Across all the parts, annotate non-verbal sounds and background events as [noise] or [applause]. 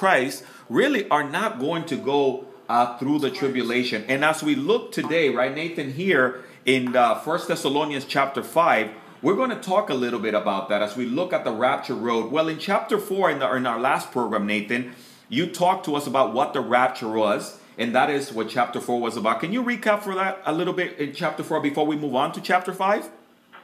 Christ really are not going to go uh, through the tribulation. And as we look today, right, Nathan, here in uh, First Thessalonians chapter 5, we're going to talk a little bit about that as we look at the rapture road. Well, in chapter 4, in, the, in our last program, Nathan, you talked to us about what the rapture was, and that is what chapter 4 was about. Can you recap for that a little bit in chapter 4 before we move on to chapter 5?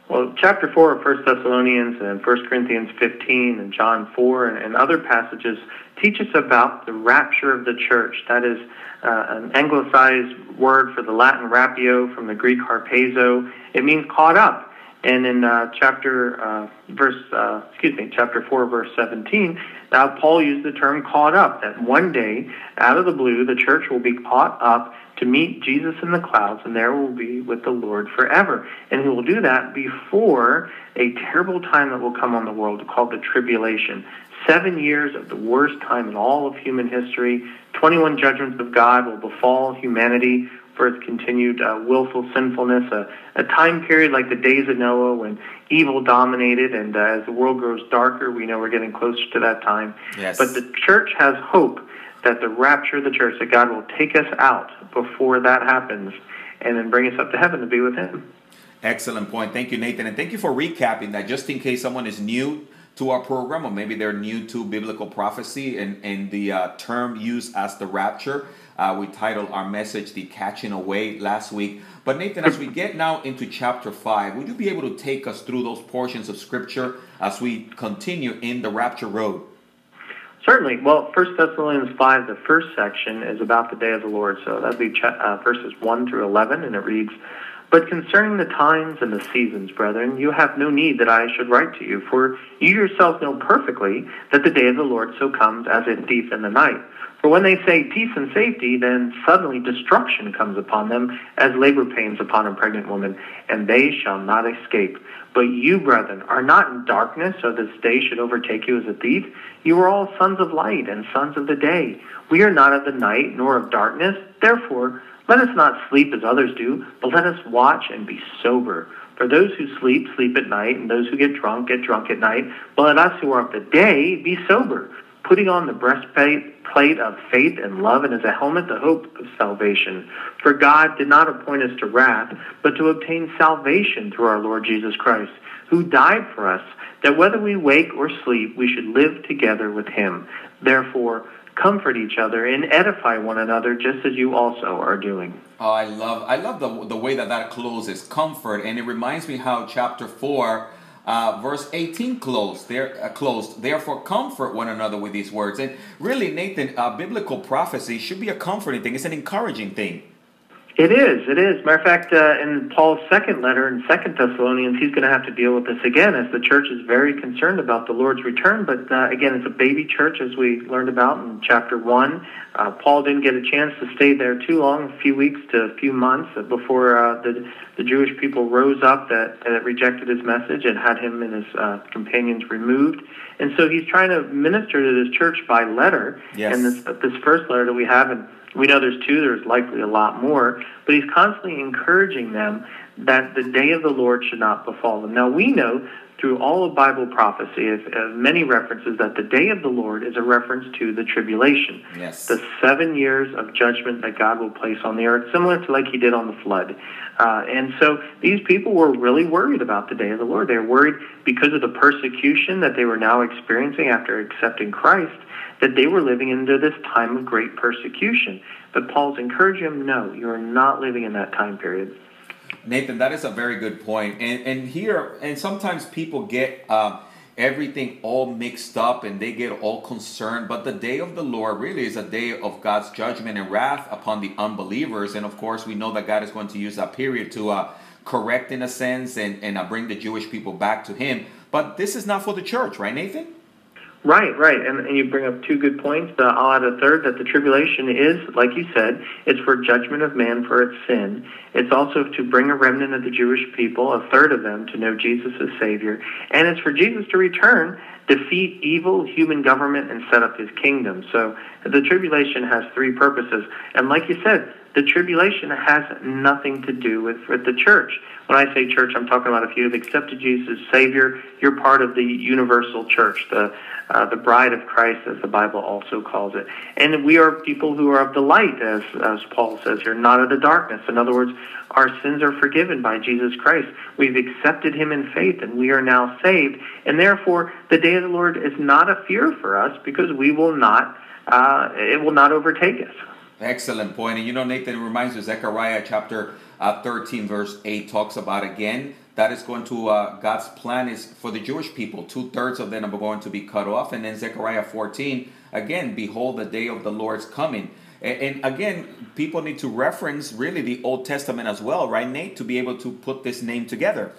Well, chapter 4 of 1 Thessalonians and 1 Corinthians 15 and John 4 and, and other passages teach us about the rapture of the church. That is uh, an anglicized word for the Latin rapio from the Greek harpazo. It means caught up. And in uh, chapter uh, verse, uh, excuse me, chapter four, verse seventeen, now Paul used the term "caught up." That one day, out of the blue, the church will be caught up to meet Jesus in the clouds, and there will be with the Lord forever. And he will do that before a terrible time that will come on the world called the tribulation. Seven years of the worst time in all of human history. 21 judgments of God will befall humanity for its continued uh, willful sinfulness, a, a time period like the days of Noah when evil dominated, and uh, as the world grows darker, we know we're getting closer to that time. Yes. But the church has hope that the rapture of the church, that God will take us out before that happens and then bring us up to heaven to be with Him. Excellent point. Thank you, Nathan. And thank you for recapping that just in case someone is new to our program or maybe they're new to biblical prophecy and, and the uh, term used as the rapture. Uh, we titled our message The Catching Away last week. But Nathan, as we get now into chapter 5, would you be able to take us through those portions of scripture as we continue in the rapture road? Certainly. Well, First Thessalonians 5, the first section, is about the day of the Lord. So that'd be uh, verses 1 through 11, and it reads, But concerning the times and the seasons, brethren, you have no need that I should write to you, for you yourselves know perfectly that the day of the Lord so comes as a thief in the night. For when they say peace and safety, then suddenly destruction comes upon them as labor pains upon a pregnant woman, and they shall not escape. But you, brethren, are not in darkness, so this day should overtake you as a thief. You are all sons of light and sons of the day. We are not of the night nor of darkness. Therefore, let us not sleep as others do, but let us watch and be sober. For those who sleep, sleep at night, and those who get drunk, get drunk at night. But let us who are of the day be sober putting on the breastplate of faith and love, and as a helmet, the hope of salvation. For God did not appoint us to wrath, but to obtain salvation through our Lord Jesus Christ, who died for us, that whether we wake or sleep, we should live together with him. Therefore, comfort each other and edify one another just as you also are doing. Oh, I love I love the the way that that closes comfort and it reminds me how chapter 4 uh, verse 18 closed there uh, closed therefore comfort one another with these words. And really nathan uh, biblical prophecy should be a comforting thing. It's an encouraging thing it is. It is. Matter of fact, uh, in Paul's second letter in Second Thessalonians, he's going to have to deal with this again, as the church is very concerned about the Lord's return. But uh, again, it's a baby church, as we learned about in chapter one. Uh, Paul didn't get a chance to stay there too long, a few weeks to a few months before uh, the the Jewish people rose up that that rejected his message and had him and his uh, companions removed. And so he's trying to minister to this church by letter. Yes. And this this first letter that we have in we know there's two, there's likely a lot more, but he's constantly encouraging them that the day of the Lord should not befall them. Now, we know through all of Bible prophecy, of, of many references, that the day of the Lord is a reference to the tribulation. Yes. The seven years of judgment that God will place on the earth, similar to like he did on the flood. Uh, and so these people were really worried about the day of the Lord. They were worried because of the persecution that they were now experiencing after accepting Christ that they were living into this time of great persecution. But Paul's encouraging them, no, you're not living in that time period. Nathan, that is a very good point. And and here, and sometimes people get um, everything all mixed up and they get all concerned. But the day of the Lord really is a day of God's judgment and wrath upon the unbelievers. And of course, we know that God is going to use that period to uh, correct, in a sense, and and uh, bring the Jewish people back to Him. But this is not for the church, right, Nathan? Right, right. And, and you bring up two good points. I'll add a third that the tribulation is, like you said, it's for judgment of man for its sin. It's also to bring a remnant of the Jewish people, a third of them, to know Jesus as Savior. And it's for Jesus to return, defeat evil human government, and set up his kingdom. So the tribulation has three purposes. And like you said, the tribulation has nothing to do with, with the church. When I say church, I'm talking about if you have accepted Jesus as Savior, you're part of the universal church, the uh, the bride of Christ, as the Bible also calls it. And we are people who are of the light, as, as Paul says here, not of the darkness. In other words, our sins are forgiven by Jesus Christ. We've accepted him in faith, and we are now saved. And therefore, the day of the Lord is not a fear for us because we will not, uh, it will not overtake us. Excellent point. And you know, Nathan, reminds me, Zechariah chapter uh, 13, verse 8 talks about again that is going to uh, God's plan is for the Jewish people. Two thirds of them are going to be cut off, and then Zechariah 14 again, behold, the day of the Lord's coming. And, and again, people need to reference really the Old Testament as well, right, Nate, to be able to put this name together.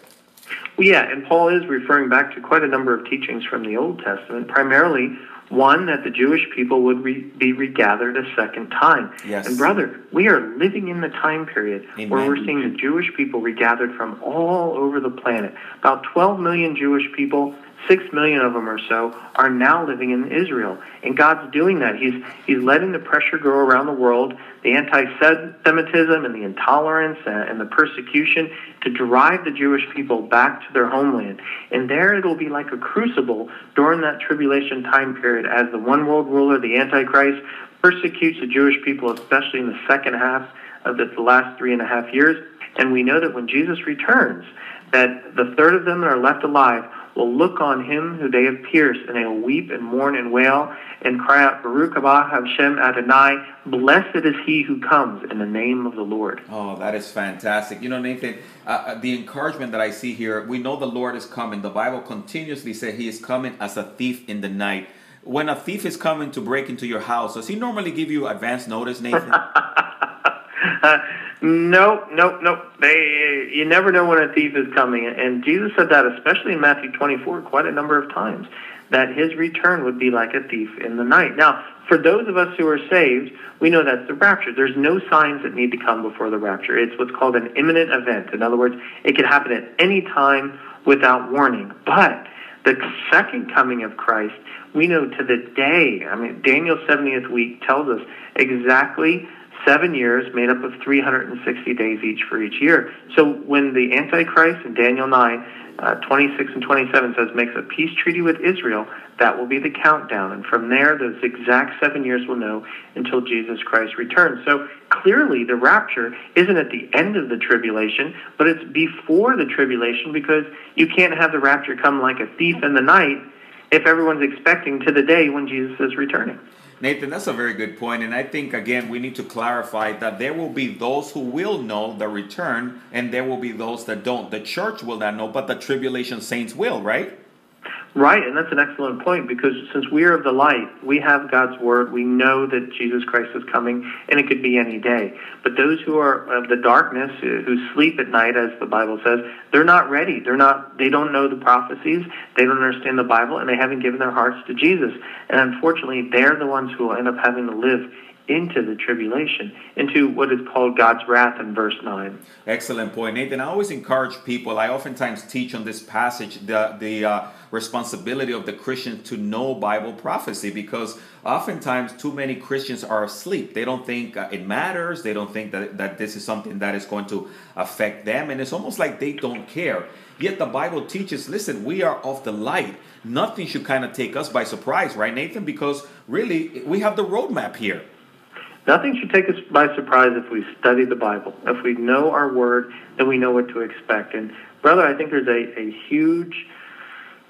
Well, yeah, and Paul is referring back to quite a number of teachings from the Old Testament, primarily one, that the Jewish people would re- be regathered a second time. Yes. And brother, we are living in the time period Amen. where we're seeing the Jewish people regathered from all over the planet. About 12 million Jewish people, 6 million of them or so, are now living in Israel. And God's doing that. He's, he's letting the pressure grow around the world, the anti Semitism and the intolerance and the persecution to drive the Jewish people back to their homeland. And there it'll be like a crucible during that tribulation time period as the one world ruler, the Antichrist, persecutes the Jewish people, especially in the second half of this last three and a half years. And we know that when Jesus returns, that the third of them that are left alive will look on him who they have pierced, and they will weep and mourn and wail and cry out, Baruch haba Hashem Adonai, blessed is he who comes in the name of the Lord. Oh, that is fantastic. You know, Nathan, uh, uh, the encouragement that I see here, we know the Lord is coming. The Bible continuously says he is coming as a thief in the night. When a thief is coming to break into your house, does he normally give you advance notice, Nathan? [laughs] [laughs] Nope, nope, nope. They, you never know when a thief is coming. And Jesus said that, especially in Matthew 24, quite a number of times, that his return would be like a thief in the night. Now, for those of us who are saved, we know that's the rapture. There's no signs that need to come before the rapture. It's what's called an imminent event. In other words, it can happen at any time without warning. But the second coming of Christ, we know to the day. I mean, Daniel's 70th week tells us exactly seven years made up of 360 days each for each year. So when the Antichrist in Daniel 9, uh, 26 and 27 says makes a peace treaty with Israel, that will be the countdown. And from there, those exact seven years will know until Jesus Christ returns. So clearly, the rapture isn't at the end of the tribulation, but it's before the tribulation because you can't have the rapture come like a thief in the night if everyone's expecting to the day when Jesus is returning. Nathan, that's a very good point, and I think again we need to clarify that there will be those who will know the return, and there will be those that don't. The church will not know, but the tribulation saints will, right? Right, and that's an excellent point because since we are of the light, we have God's word. We know that Jesus Christ is coming, and it could be any day. But those who are of the darkness, uh, who sleep at night, as the Bible says, they're not ready. They're not. They don't know the prophecies. They don't understand the Bible, and they haven't given their hearts to Jesus. And unfortunately, they're the ones who will end up having to live into the tribulation, into what is called God's wrath in verse 9. Excellent point, Nathan. I always encourage people, I oftentimes teach on this passage the, the uh, responsibility of the Christian to know Bible prophecy because oftentimes too many Christians are asleep. They don't think uh, it matters, they don't think that, that this is something that is going to affect them, and it's almost like they don't care. Yet the Bible teaches listen, we are of the light. Nothing should kind of take us by surprise, right, Nathan? Because really, we have the roadmap here. Nothing should take us by surprise if we study the Bible. If we know our word, then we know what to expect. And, brother, I think there's a, a huge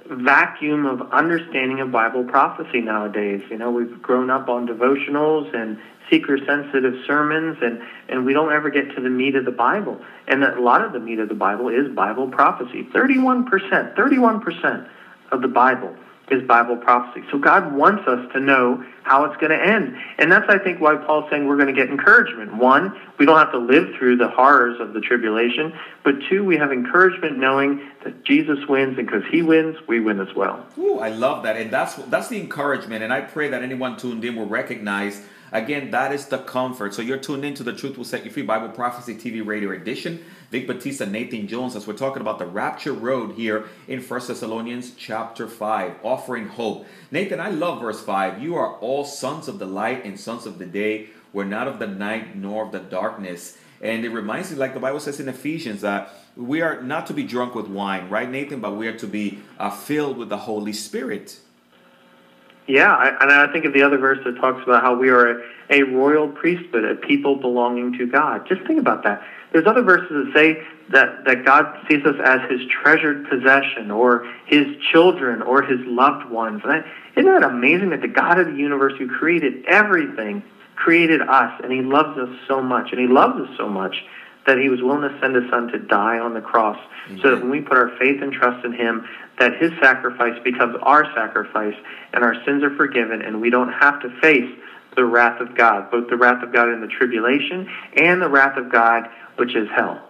vacuum of understanding of Bible prophecy nowadays. You know, we've grown up on devotionals and seeker sensitive sermons and, and we don't ever get to the meat of the Bible. And a lot of the meat of the Bible is Bible prophecy. 31%, 31% of the Bible is Bible prophecy. So God wants us to know how it's going to end. And that's, I think, why Paul's saying we're going to get encouragement. One, we don't have to live through the horrors of the tribulation. But two, we have encouragement knowing that Jesus wins, and because he wins, we win as well. Ooh, I love that. And that's, that's the encouragement. And I pray that anyone tuned in will recognize Again, that is the comfort. So you're tuned into the Truth Will Set You Free Bible Prophecy TV Radio Edition. Vic Batista, Nathan Jones, as we're talking about the rapture road here in First Thessalonians chapter 5, offering hope. Nathan, I love verse 5. You are all sons of the light and sons of the day. We're not of the night nor of the darkness. And it reminds me, like the Bible says in Ephesians, that we are not to be drunk with wine, right, Nathan? But we are to be uh, filled with the Holy Spirit. Yeah, I, and I think of the other verse that talks about how we are a, a royal priesthood, a people belonging to God. Just think about that. There's other verses that say that, that God sees us as his treasured possession or his children or his loved ones. And I, isn't that amazing that the God of the universe who created everything created us and he loves us so much and he loves us so much that he was willing to send his son to die on the cross so that when we put our faith and trust in him that his sacrifice becomes our sacrifice and our sins are forgiven and we don't have to face the wrath of God, both the wrath of God in the tribulation and the wrath of God which is hell.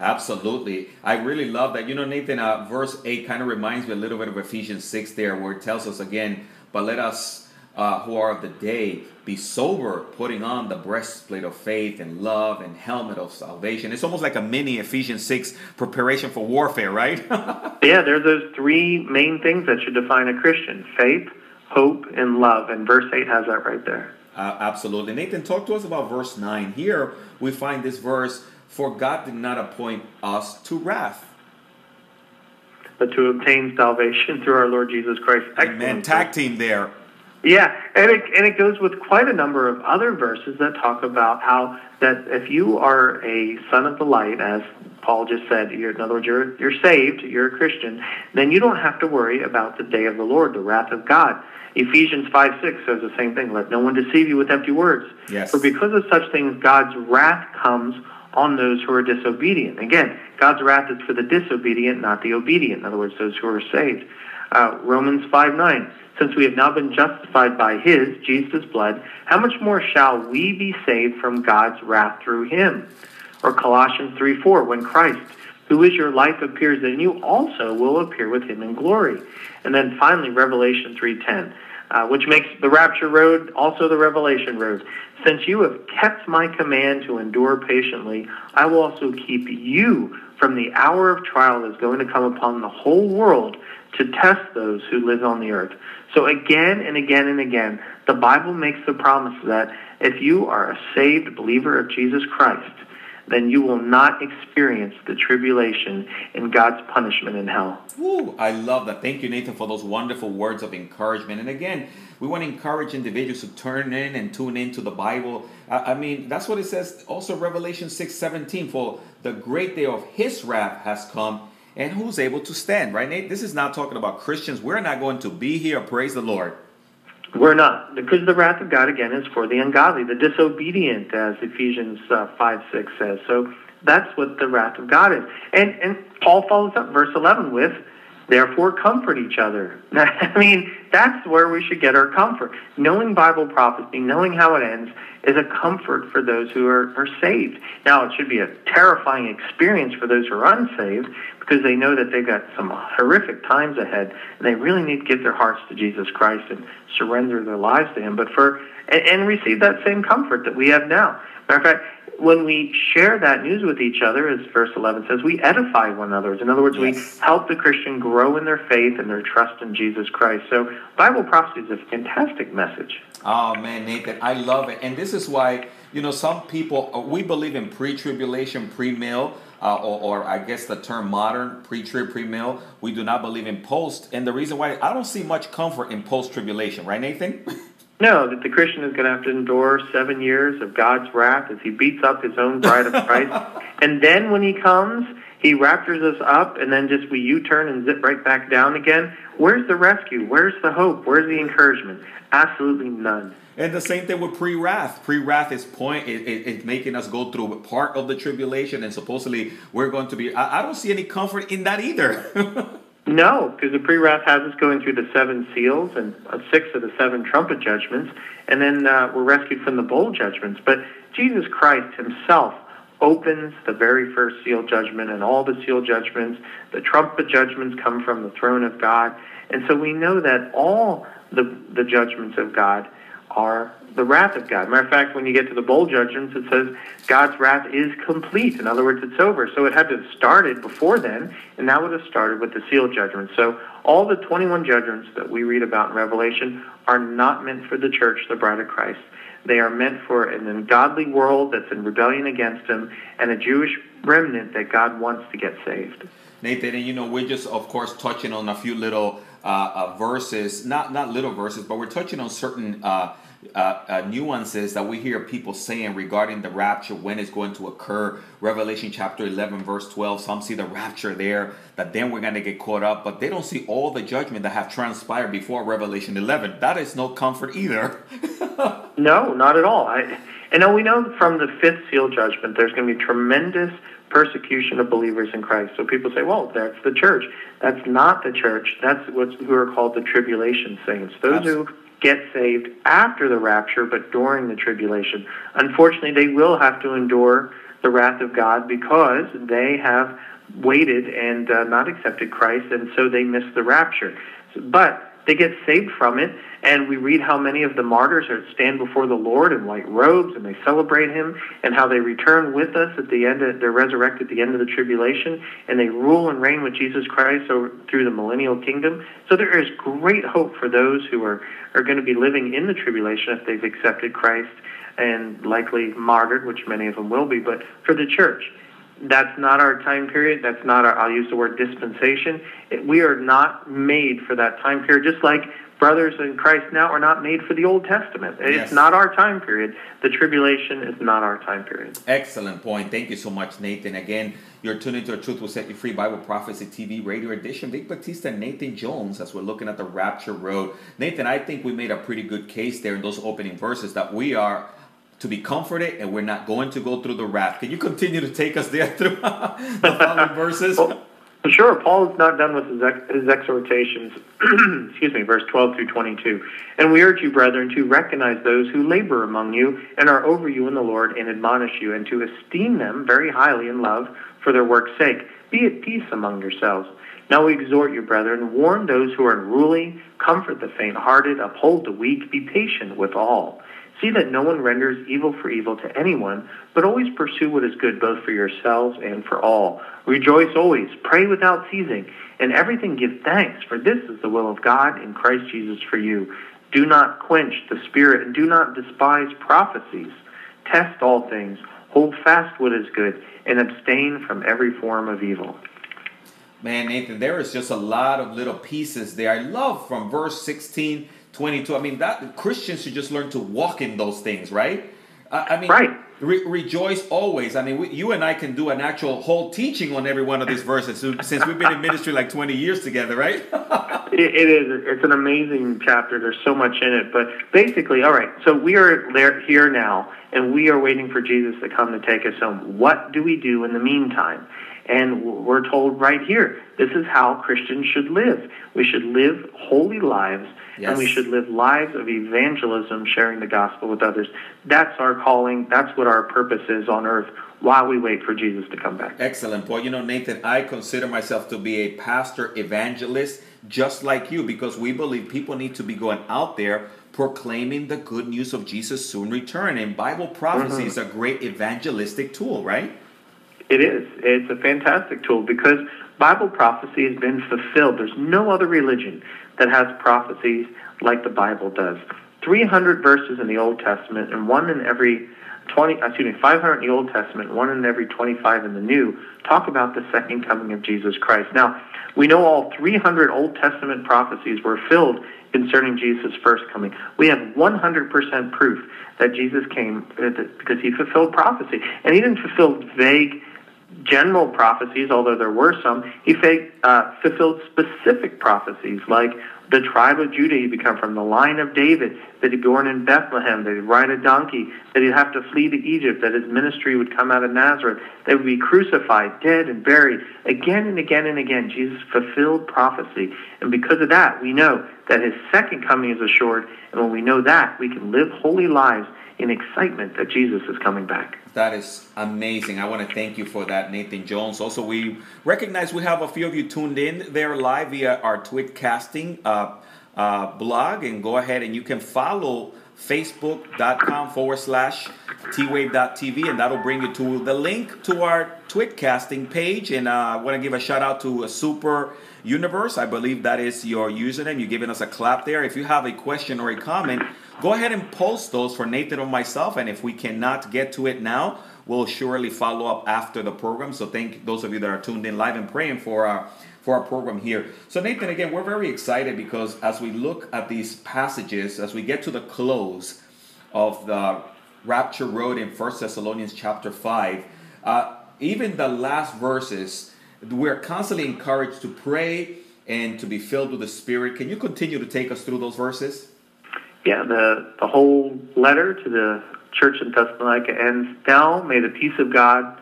Absolutely. I really love that. You know, Nathan, uh, verse 8 kind of reminds me a little bit of Ephesians 6 there, where it tells us again, but let us uh, who are of the day be sober, putting on the breastplate of faith and love and helmet of salvation. It's almost like a mini Ephesians 6 preparation for warfare, right? [laughs] yeah, there's those three main things that should define a Christian faith, hope, and love. And verse 8 has that right there. Uh, absolutely. Nathan, talk to us about verse 9. Here we find this verse For God did not appoint us to wrath. But to obtain salvation [laughs] through our Lord Jesus Christ. Excellent. Amen. Tag team there. Yeah, and it, and it goes with quite a number of other verses that talk about how that if you are a son of the light, as Paul just said, you're, in other words, you're, you're saved, you're a Christian, then you don't have to worry about the day of the Lord, the wrath of God. Ephesians 5 6 says the same thing. Let no one deceive you with empty words. Yes. For because of such things, God's wrath comes on those who are disobedient. Again, God's wrath is for the disobedient, not the obedient. In other words, those who are saved. Uh, Romans 5 9. Since we have now been justified by his, Jesus' blood, how much more shall we be saved from God's wrath through him? Or Colossians 3 4. When Christ, who is your life, appears, then you also will appear with him in glory. And then finally, Revelation 3:10 uh, which makes the rapture road also the revelation road. Since you have kept my command to endure patiently, I will also keep you from the hour of trial that is going to come upon the whole world to test those who live on the earth. So again and again and again, the Bible makes the promise that if you are a saved believer of Jesus Christ, then you will not experience the tribulation and God's punishment in hell. Woo, I love that. Thank you, Nathan, for those wonderful words of encouragement. And again, we want to encourage individuals to turn in and tune into the Bible. I, I mean, that's what it says also Revelation 6 17. For the great day of his wrath has come, and who's able to stand, right, Nate? This is not talking about Christians. We're not going to be here. Praise the Lord. We're not, because the wrath of God, again, is for the ungodly, the disobedient, as Ephesians uh, 5 6 says. So that's what the wrath of God is. And, and Paul follows up verse 11 with, Therefore, comfort each other. [laughs] I mean, that's where we should get our comfort. Knowing Bible prophecy, knowing how it ends, is a comfort for those who are, are saved. Now, it should be a terrifying experience for those who are unsaved because they know that they've got some horrific times ahead and they really need to give their hearts to Jesus Christ and surrender their lives to Him. But for and, and receive that same comfort that we have now. Matter of fact, when we share that news with each other, as verse 11 says, we edify one another. In other words, yes. we help the Christian grow in their faith and their trust in Jesus Christ. So, Bible prophecy is a fantastic message. Oh, man, Nathan, I love it. And this is why, you know, some people, uh, we believe in pre tribulation, pre mill. Uh, or, or, I guess the term modern, pre-trib, pre-mill. We do not believe in post, and the reason why I don't see much comfort in post-tribulation, right, Nathan? [laughs] No, that the Christian is going to have to endure seven years of God's wrath as he beats up his own bride of Christ. [laughs] and then when he comes, he raptures us up, and then just we U turn and zip right back down again. Where's the rescue? Where's the hope? Where's the encouragement? Absolutely none. And the same thing with pre-wrath. Pre-wrath is point is it, it, making us go through part of the tribulation, and supposedly we're going to be. I, I don't see any comfort in that either. [laughs] No, because the pre-wrath has us going through the seven seals and uh, six of the seven trumpet judgments, and then uh, we're rescued from the bowl judgments. But Jesus Christ himself opens the very first seal judgment, and all the seal judgments, the trumpet judgments come from the throne of God. And so we know that all the, the judgments of God are the wrath of God. Matter of fact, when you get to the bowl judgments, it says God's wrath is complete. In other words, it's over. So it had to have started before then, and that would have started with the seal judgment. So all the 21 judgments that we read about in Revelation are not meant for the church, the bride of Christ. They are meant for an ungodly world that's in rebellion against Him and a Jewish remnant that God wants to get saved. Nathan, and you know, we're just, of course, touching on a few little uh, uh, verses, not not little verses, but we're touching on certain uh, uh, uh, nuances that we hear people saying regarding the rapture, when it's going to occur. Revelation chapter 11, verse 12. Some see the rapture there, that then we're going to get caught up, but they don't see all the judgment that have transpired before Revelation 11. That is no comfort either. [laughs] no, not at all. I, and now we know from the fifth seal judgment, there's going to be tremendous persecution of believers in Christ. So people say, well, that's the church. That's not the church. That's what's, who are called the tribulation saints. Those Absolutely. who get saved after the rapture, but during the tribulation. Unfortunately, they will have to endure the wrath of God because they have waited and uh, not accepted Christ, and so they miss the rapture. But they get saved from it, and we read how many of the martyrs stand before the Lord in white robes, and they celebrate Him, and how they return with us at the end. Of, they're resurrected at the end of the tribulation, and they rule and reign with Jesus Christ over, through the millennial kingdom. So there is great hope for those who are are going to be living in the tribulation if they've accepted Christ and likely martyred, which many of them will be. But for the church, that's not our time period. That's not our, I'll use the word dispensation. It, we are not made for that time period, just like brothers in Christ now are not made for the Old Testament. It's yes. not our time period. The tribulation is not our time period. Excellent point. Thank you so much, Nathan. Again, you're tuning to a Truth Will Set You Free Bible Prophecy TV radio edition. Vic Batista and Nathan Jones as we're looking at the rapture road. Nathan, I think we made a pretty good case there in those opening verses that we are to be comforted and we're not going to go through the wrath. Can you continue to take us there [laughs] through the following verses? Well, sure. Paul is not done with his, ex- his exhortations. [clears throat] Excuse me, verse 12 through 22. And we urge you, brethren, to recognize those who labor among you and are over you in the Lord and admonish you, and to esteem them very highly in love for their work's sake. Be at peace among yourselves. Now we exhort you, brethren, warn those who are unruly, comfort the faint hearted, uphold the weak, be patient with all. See that no one renders evil for evil to anyone, but always pursue what is good both for yourselves and for all. Rejoice always, pray without ceasing, and everything give thanks, for this is the will of God in Christ Jesus for you. Do not quench the spirit, and do not despise prophecies. Test all things, hold fast what is good, and abstain from every form of evil. Man, Nathan, there is just a lot of little pieces there. I love from verse 16 22. I mean, that Christians should just learn to walk in those things, right? I, I mean, right. Re- rejoice always. I mean, we, you and I can do an actual whole teaching on every one of these verses since we've been in ministry like 20 years together, right? [laughs] it, it is. It's an amazing chapter. There's so much in it. But basically, all right, so we are there here now, and we are waiting for Jesus to come to take us home. What do we do in the meantime? And we're told right here, this is how Christians should live. We should live holy lives Yes. And we should live lives of evangelism, sharing the gospel with others. That's our calling. That's what our purpose is on earth while we wait for Jesus to come back. Excellent. Boy, you know, Nathan, I consider myself to be a pastor evangelist just like you because we believe people need to be going out there proclaiming the good news of Jesus' soon return. And Bible prophecy mm-hmm. is a great evangelistic tool, right? It is. It's a fantastic tool because Bible prophecy has been fulfilled. There's no other religion that has prophecies like the Bible does. 300 verses in the Old Testament and one in every 20, excuse me, 500 in the Old Testament, one in every 25 in the New, talk about the second coming of Jesus Christ. Now, we know all 300 Old Testament prophecies were filled concerning Jesus' first coming. We have 100% proof that Jesus came uh, because he fulfilled prophecy. And he didn't fulfill vague general prophecies, although there were some. He uh, fulfilled specific prophecies, like the tribe of Judah he'd become from, the line of David, that he'd be born in Bethlehem, that he'd ride a donkey, that he'd have to flee to Egypt, that his ministry would come out of Nazareth, that he would be crucified, dead, and buried. Again and again and again, Jesus fulfilled prophecy. And because of that, we know that his second coming is assured. And when we know that, we can live holy lives in excitement that Jesus is coming back. That is amazing. I want to thank you for that, Nathan Jones. Also, we recognize we have a few of you tuned in there live via our Twitcasting uh, uh, blog, and go ahead and you can follow facebook.com forward slash twave.tv, and that'll bring you to the link to our Twitcasting page. And uh, I want to give a shout out to a Super Universe. I believe that is your username. You're giving us a clap there. If you have a question or a comment, go ahead and post those for Nathan or myself. And if we cannot get to it now, we'll surely follow up after the program. So thank those of you that are tuned in live and praying for our for our program here. So Nathan, again, we're very excited because as we look at these passages, as we get to the close of the Rapture Road in First Thessalonians chapter five, uh, even the last verses, we're constantly encouraged to pray and to be filled with the Spirit. Can you continue to take us through those verses? Yeah, the the whole letter to the church in Thessalonica ends, Now may the peace of God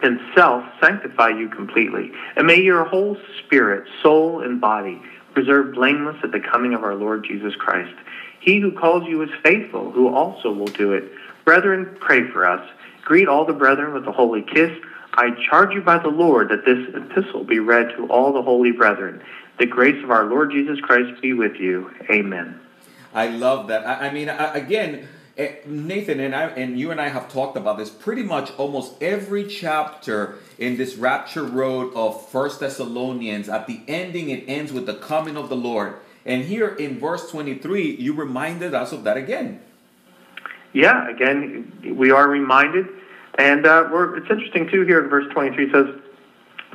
himself sanctify you completely, and may your whole spirit, soul, and body preserve blameless at the coming of our Lord Jesus Christ. He who calls you is faithful, who also will do it. Brethren, pray for us. Greet all the brethren with a holy kiss. I charge you by the Lord that this epistle be read to all the holy brethren. The grace of our Lord Jesus Christ be with you. Amen. I love that. I, I mean, I, again, Eh, Nathan and I and you and I have talked about this pretty much almost every chapter in this rapture road of First Thessalonians. At the ending, it ends with the coming of the Lord. And here in verse 23, you reminded us of that again. Yeah, again, we are reminded. And uh, it's interesting, too, here in verse 23 says,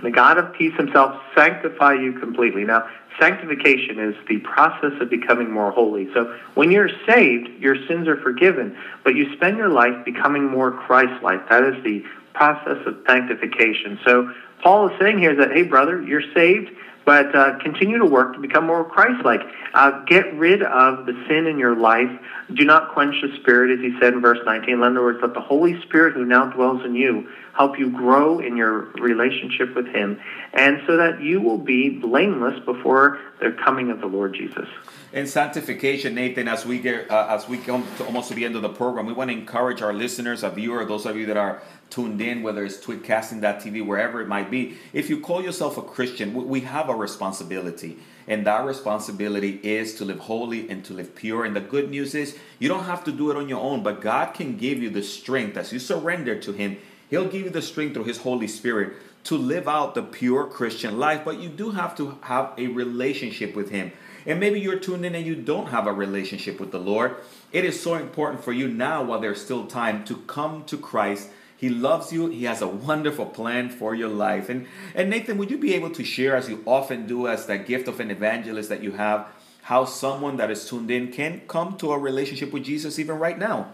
The God of peace himself sanctify you completely. Now, Sanctification is the process of becoming more holy. So when you're saved, your sins are forgiven, but you spend your life becoming more Christ like. That is the process of sanctification. So Paul is saying here that, hey, brother, you're saved, but uh, continue to work to become more Christ like. Uh, get rid of the sin in your life. Do not quench the Spirit, as he said in verse 19. In other words, let the Holy Spirit who now dwells in you help you grow in your relationship with Him, and so that you will be blameless before the coming of the Lord Jesus. In sanctification, Nathan, as we get uh, as we come to almost to the end of the program, we want to encourage our listeners, our viewer, those of you that are tuned in, whether it's tweetcasting.tv, wherever it might be. If you call yourself a Christian, we have a responsibility. And that responsibility is to live holy and to live pure. And the good news is you don't have to do it on your own, but God can give you the strength as you surrender to Him. He'll give you the strength through His Holy Spirit to live out the pure Christian life, but you do have to have a relationship with Him. And maybe you're tuned in and you don't have a relationship with the Lord. It is so important for you now, while there's still time, to come to Christ. He loves you. He has a wonderful plan for your life. And, and Nathan, would you be able to share, as you often do, as that gift of an evangelist that you have, how someone that is tuned in can come to a relationship with Jesus even right now?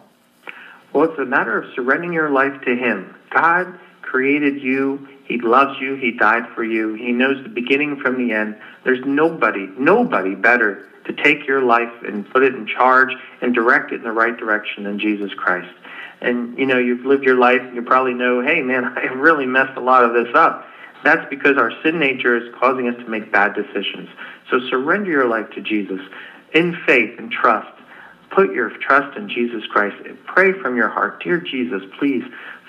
Well, it's a matter of surrendering your life to Him. God created you. He loves you. He died for you. He knows the beginning from the end. There's nobody, nobody better to take your life and put it in charge and direct it in the right direction than Jesus Christ. And, you know, you've lived your life and you probably know, hey, man, [laughs] I really messed a lot of this up. That's because our sin nature is causing us to make bad decisions. So surrender your life to Jesus in faith and trust. Put your trust in Jesus Christ. Pray from your heart, Dear Jesus, please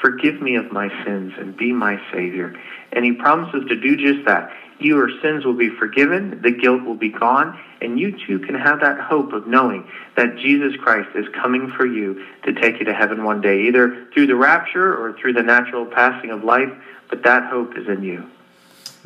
Forgive me of my sins and be my Savior. And he promises to do just that. Your sins will be forgiven, the guilt will be gone, and you too can have that hope of knowing that Jesus Christ is coming for you to take you to heaven one day, either through the rapture or through the natural passing of life, but that hope is in you.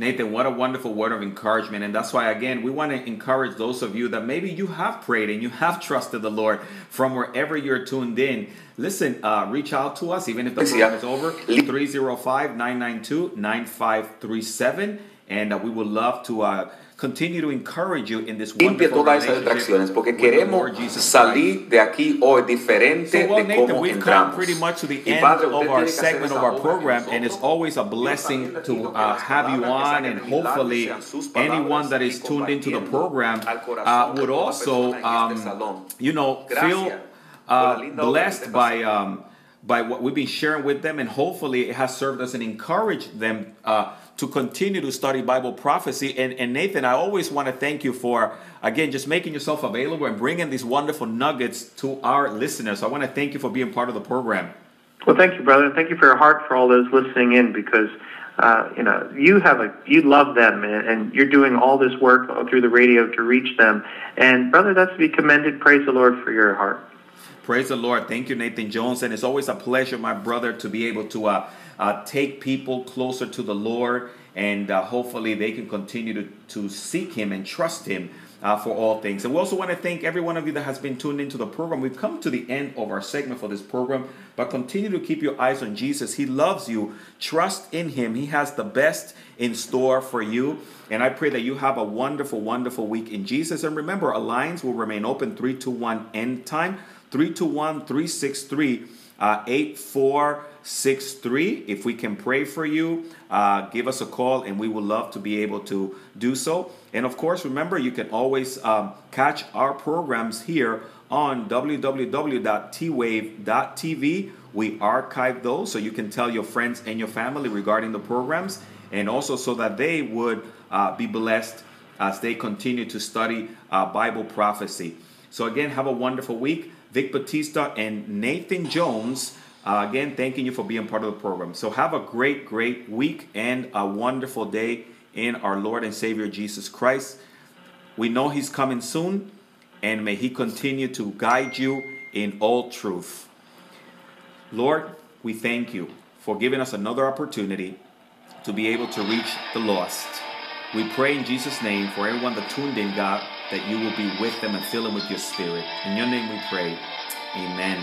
Nathan, what a wonderful word of encouragement. And that's why, again, we want to encourage those of you that maybe you have prayed and you have trusted the Lord from wherever you're tuned in. Listen, uh, reach out to us, even if the program is over, 305 992 9537. And uh, we would love to. Uh, continue to encourage you in this limpie todas esas distracciones porque queremos salir de aquí hoy diferente so, well, de Nathan, cómo we've entramos. come pretty much to the end Padre, of our segment of our program and it's always a blessing to uh, have you on and hopefully anyone that is tuned into the program uh, would also um, you know feel uh, blessed by um, by what we've been sharing with them and hopefully it has served us and encouraged them uh, to continue to study Bible prophecy. And, and Nathan, I always want to thank you for, again, just making yourself available and bringing these wonderful nuggets to our listeners. So I want to thank you for being part of the program. Well, thank you, brother. And Thank you for your heart for all those listening in because. Uh, you know, you have a, you love them, and, and you're doing all this work through the radio to reach them. And brother, that's to be commended. Praise the Lord for your heart. Praise the Lord. Thank you, Nathan Jones. And it's always a pleasure, my brother, to be able to uh, uh, take people closer to the Lord. And uh, hopefully they can continue to, to seek Him and trust Him uh, for all things. And we also want to thank every one of you that has been tuned into the program. We've come to the end of our segment for this program, but continue to keep your eyes on Jesus. He loves you. Trust in Him. He has the best in store for you. And I pray that you have a wonderful, wonderful week in Jesus. And remember, our lines will remain open 321 end time, 321 363 uh, 8463. If we can pray for you, uh, give us a call and we would love to be able to do so. And of course, remember, you can always um, catch our programs here on www.twave.tv. We archive those so you can tell your friends and your family regarding the programs and also so that they would uh, be blessed as they continue to study uh, Bible prophecy. So, again, have a wonderful week. Vic Batista and Nathan Jones, uh, again, thanking you for being part of the program. So, have a great, great week and a wonderful day in our Lord and Savior Jesus Christ. We know He's coming soon, and may He continue to guide you in all truth. Lord, we thank you for giving us another opportunity to be able to reach the lost. We pray in Jesus' name for everyone that tuned in, God, that you will be with them and fill them with your spirit. In your name we pray. Amen.